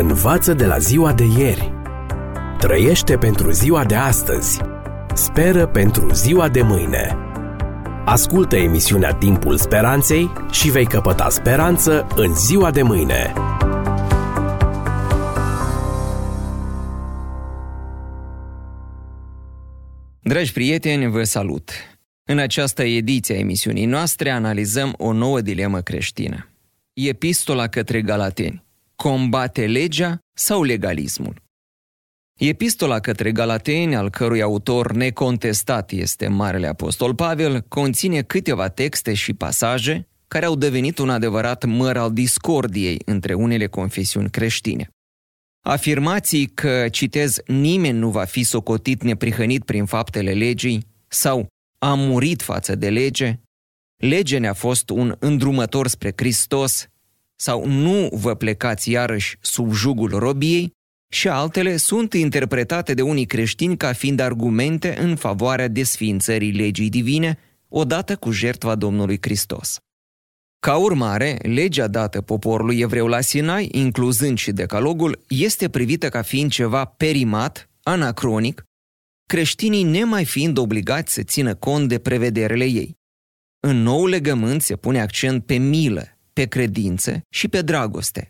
Învață de la ziua de ieri. Trăiește pentru ziua de astăzi. Speră pentru ziua de mâine. Ascultă emisiunea Timpul Speranței și vei căpăta speranță în ziua de mâine. Dragi prieteni, vă salut! În această ediție a emisiunii noastre analizăm o nouă dilemă creștină. Epistola către Galateni combate legea sau legalismul. Epistola către Galateni, al cărui autor necontestat este Marele Apostol Pavel, conține câteva texte și pasaje care au devenit un adevărat măr al discordiei între unele confesiuni creștine. Afirmații că, citez, nimeni nu va fi socotit neprihănit prin faptele legii sau a murit față de lege, legea ne-a fost un îndrumător spre Hristos sau nu vă plecați iarăși sub jugul robiei și altele sunt interpretate de unii creștini ca fiind argumente în favoarea desființării legii divine odată cu jertva Domnului Hristos. Ca urmare, legea dată poporului evreu la Sinai, incluzând și decalogul, este privită ca fiind ceva perimat, anacronic, creștinii nemai fiind obligați să țină cont de prevederile ei. În nou legământ se pune accent pe milă, pe credință și pe dragoste.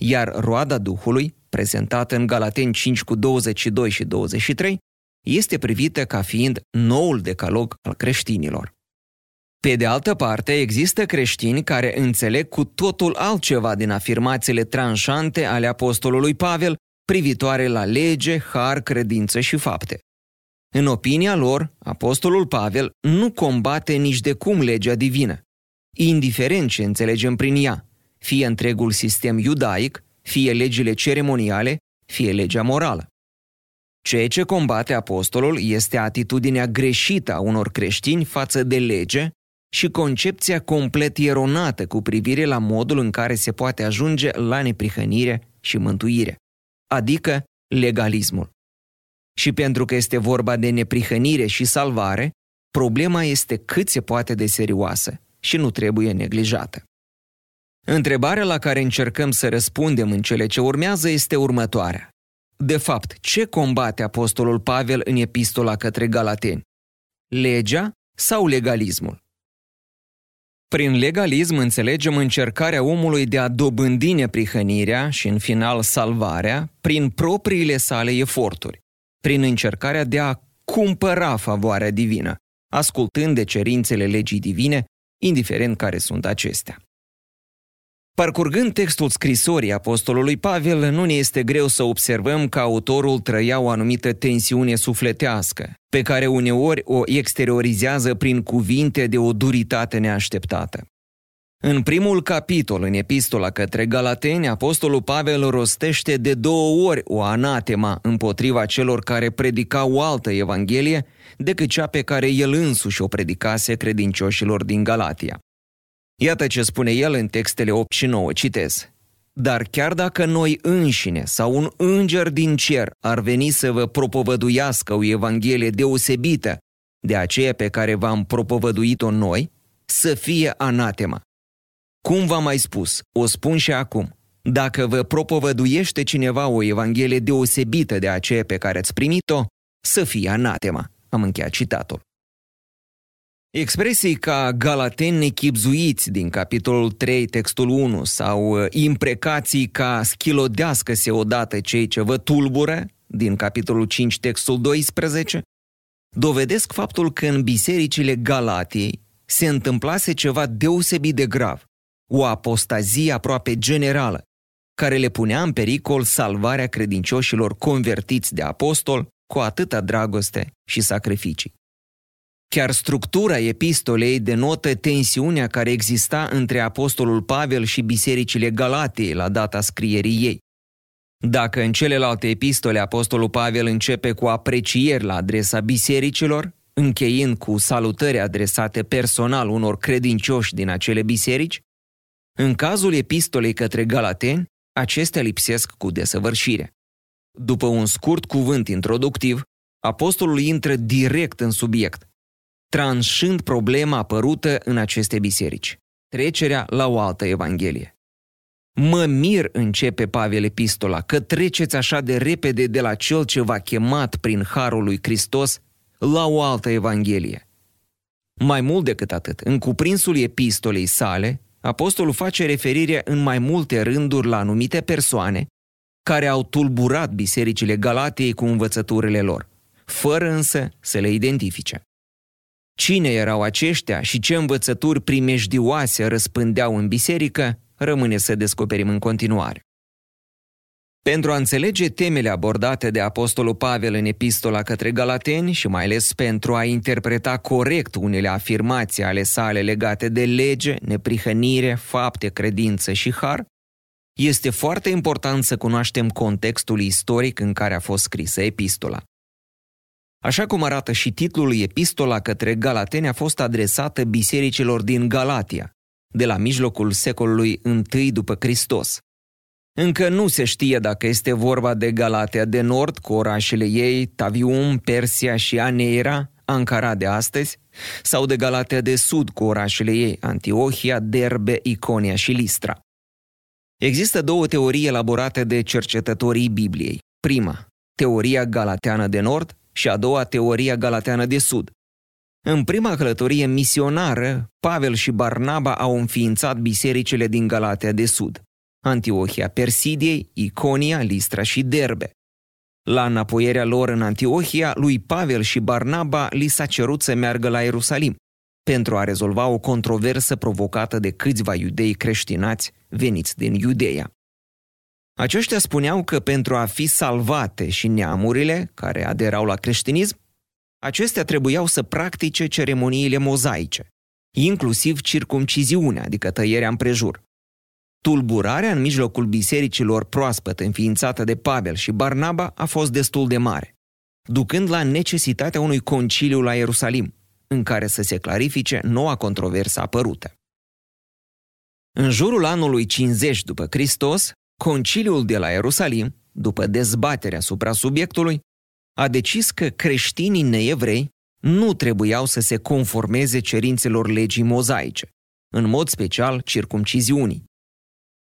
Iar roada Duhului, prezentată în Galateni 5 cu 22 și 23, este privită ca fiind noul decalog al creștinilor. Pe de altă parte, există creștini care înțeleg cu totul altceva din afirmațiile tranșante ale apostolului Pavel privitoare la lege, har, credință și fapte. În opinia lor, apostolul Pavel nu combate nici de cum legea divină, indiferent ce înțelegem prin ea, fie întregul sistem iudaic, fie legile ceremoniale, fie legea morală. Ceea ce combate apostolul este atitudinea greșită a unor creștini față de lege și concepția complet eronată cu privire la modul în care se poate ajunge la neprihănire și mântuire, adică legalismul. Și pentru că este vorba de neprihănire și salvare, problema este cât se poate de serioasă și nu trebuie neglijată. Întrebarea la care încercăm să răspundem în cele ce urmează este următoarea. De fapt, ce combate Apostolul Pavel în epistola către Galateni? Legea sau legalismul? Prin legalism înțelegem încercarea omului de a dobândi neprihănirea și, în final, salvarea prin propriile sale eforturi, prin încercarea de a cumpăra favoarea divină, ascultând de cerințele legii divine indiferent care sunt acestea. Parcurgând textul scrisorii apostolului Pavel, nu ne este greu să observăm că autorul trăia o anumită tensiune sufletească, pe care uneori o exteriorizează prin cuvinte de o duritate neașteptată. În primul capitol, în epistola către Galateni, apostolul Pavel rostește de două ori o anatema împotriva celor care predicau o altă evanghelie decât cea pe care el însuși o predicase credincioșilor din Galatia. Iată ce spune el în textele 8 și 9, citez. Dar chiar dacă noi înșine sau un înger din cer ar veni să vă propovăduiască o evanghelie deosebită de aceea pe care v-am propovăduit-o noi, să fie anatema. Cum v-am mai spus, o spun și acum, dacă vă propovăduiește cineva o evanghelie deosebită de aceea pe care ați primit-o, să fie anatema. Am încheiat citatul. Expresii ca galateni nechipzuiți din capitolul 3, textul 1 sau uh, imprecații ca schilodească-se odată cei ce vă tulbură din capitolul 5, textul 12, dovedesc faptul că în bisericile Galatiei se întâmplase ceva deosebit de grav, o apostazie aproape generală, care le punea în pericol salvarea credincioșilor convertiți de apostol cu atâta dragoste și sacrificii. Chiar structura epistolei denotă tensiunea care exista între apostolul Pavel și bisericile Galatiei la data scrierii ei. Dacă în celelalte epistole apostolul Pavel începe cu aprecieri la adresa bisericilor, încheind cu salutări adresate personal unor credincioși din acele biserici, în cazul epistolei către Galateni, acestea lipsesc cu desăvârșire. După un scurt cuvânt introductiv, apostolul intră direct în subiect, tranșând problema apărută în aceste biserici, trecerea la o altă evanghelie. Mă mir, începe Pavel epistola, că treceți așa de repede de la cel ce v-a chemat prin harul lui Hristos la o altă evanghelie. Mai mult decât atât, în cuprinsul epistolei sale, apostolul face referire în mai multe rânduri la anumite persoane care au tulburat bisericile Galatiei cu învățăturile lor, fără însă să le identifice. Cine erau aceștia și ce învățături primejdioase răspândeau în biserică, rămâne să descoperim în continuare. Pentru a înțelege temele abordate de Apostolul Pavel în epistola către Galateni și mai ales pentru a interpreta corect unele afirmații ale sale legate de lege, neprihănire, fapte, credință și har, este foarte important să cunoaștem contextul istoric în care a fost scrisă epistola. Așa cum arată și titlul epistola către Galateni a fost adresată bisericilor din Galatia, de la mijlocul secolului I după Hristos. Încă nu se știe dacă este vorba de Galatia de Nord cu orașele ei, Tavium, Persia și Aneira, Ankara de astăzi, sau de Galatia de Sud cu orașele ei, Antiohia, Derbe, Iconia și Listra. Există două teorii elaborate de cercetătorii Bibliei. Prima, teoria galateană de Nord și a doua, teoria galateană de Sud. În prima călătorie misionară, Pavel și Barnaba au înființat bisericile din Galatea de Sud, Antiohia Persidiei, Iconia, Listra și Derbe. La înapoierea lor în Antiohia, lui Pavel și Barnaba li s-a cerut să meargă la Ierusalim pentru a rezolva o controversă provocată de câțiva iudei creștinați veniți din Iudeia. Aceștia spuneau că pentru a fi salvate și neamurile care aderau la creștinism, acestea trebuiau să practice ceremoniile mozaice, inclusiv circumciziunea, adică tăierea împrejur. Tulburarea în mijlocul bisericilor proaspăt înființată de Pavel și Barnaba a fost destul de mare, ducând la necesitatea unui conciliu la Ierusalim, în care să se clarifice noua controversă apărută. În jurul anului 50 după Hristos, Conciliul de la Ierusalim, după dezbaterea asupra subiectului, a decis că creștinii neevrei nu trebuiau să se conformeze cerințelor legii mozaice, în mod special circumciziunii.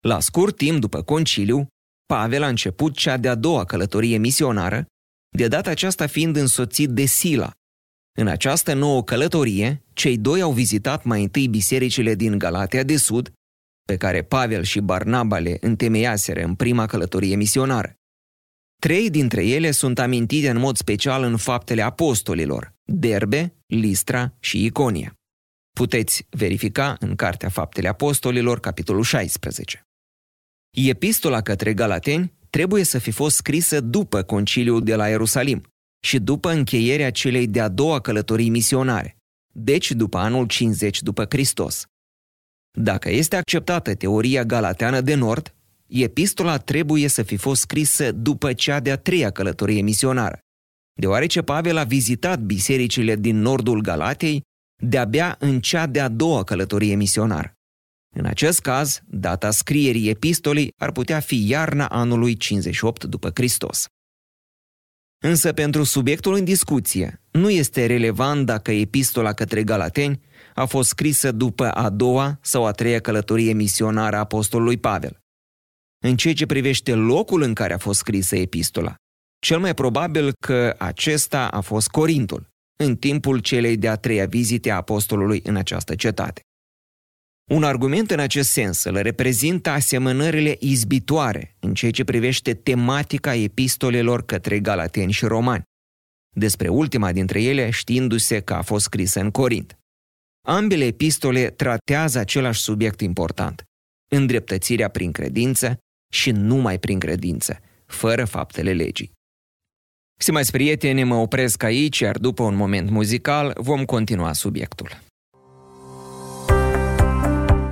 La scurt timp după conciliu, Pavel a început cea de-a doua călătorie misionară, de data aceasta fiind însoțit de Sila. În această nouă călătorie, cei doi au vizitat mai întâi bisericile din Galatia de Sud, pe care Pavel și Barnaba le întemeiaseră în prima călătorie misionară. Trei dintre ele sunt amintite în mod special în faptele apostolilor, Derbe, Listra și Iconia. Puteți verifica în Cartea Faptele Apostolilor, capitolul 16. Epistola către Galateni trebuie să fi fost scrisă după conciliul de la Ierusalim și după încheierea celei de-a doua călătorii misionare, deci după anul 50 după Hristos. Dacă este acceptată teoria galateană de nord, epistola trebuie să fi fost scrisă după cea de-a treia călătorie misionară, deoarece Pavel a vizitat bisericile din nordul Galatei de-abia în cea de-a doua călătorie misionară. În acest caz, data scrierii epistolei ar putea fi iarna anului 58 după Hristos. Însă pentru subiectul în discuție, nu este relevant dacă epistola către Galateni a fost scrisă după a doua sau a treia călătorie misionară a apostolului Pavel. În ceea ce privește locul în care a fost scrisă epistola, cel mai probabil că acesta a fost Corintul, în timpul celei de-a treia vizite a apostolului în această cetate. Un argument în acest sens îl reprezintă asemănările izbitoare în ceea ce privește tematica epistolelor către galateni și romani, despre ultima dintre ele știindu-se că a fost scrisă în Corint. Ambele epistole tratează același subiect important, îndreptățirea prin credință și numai prin credință, fără faptele legii. Stimați prieteni, mă opresc aici, iar după un moment muzical vom continua subiectul.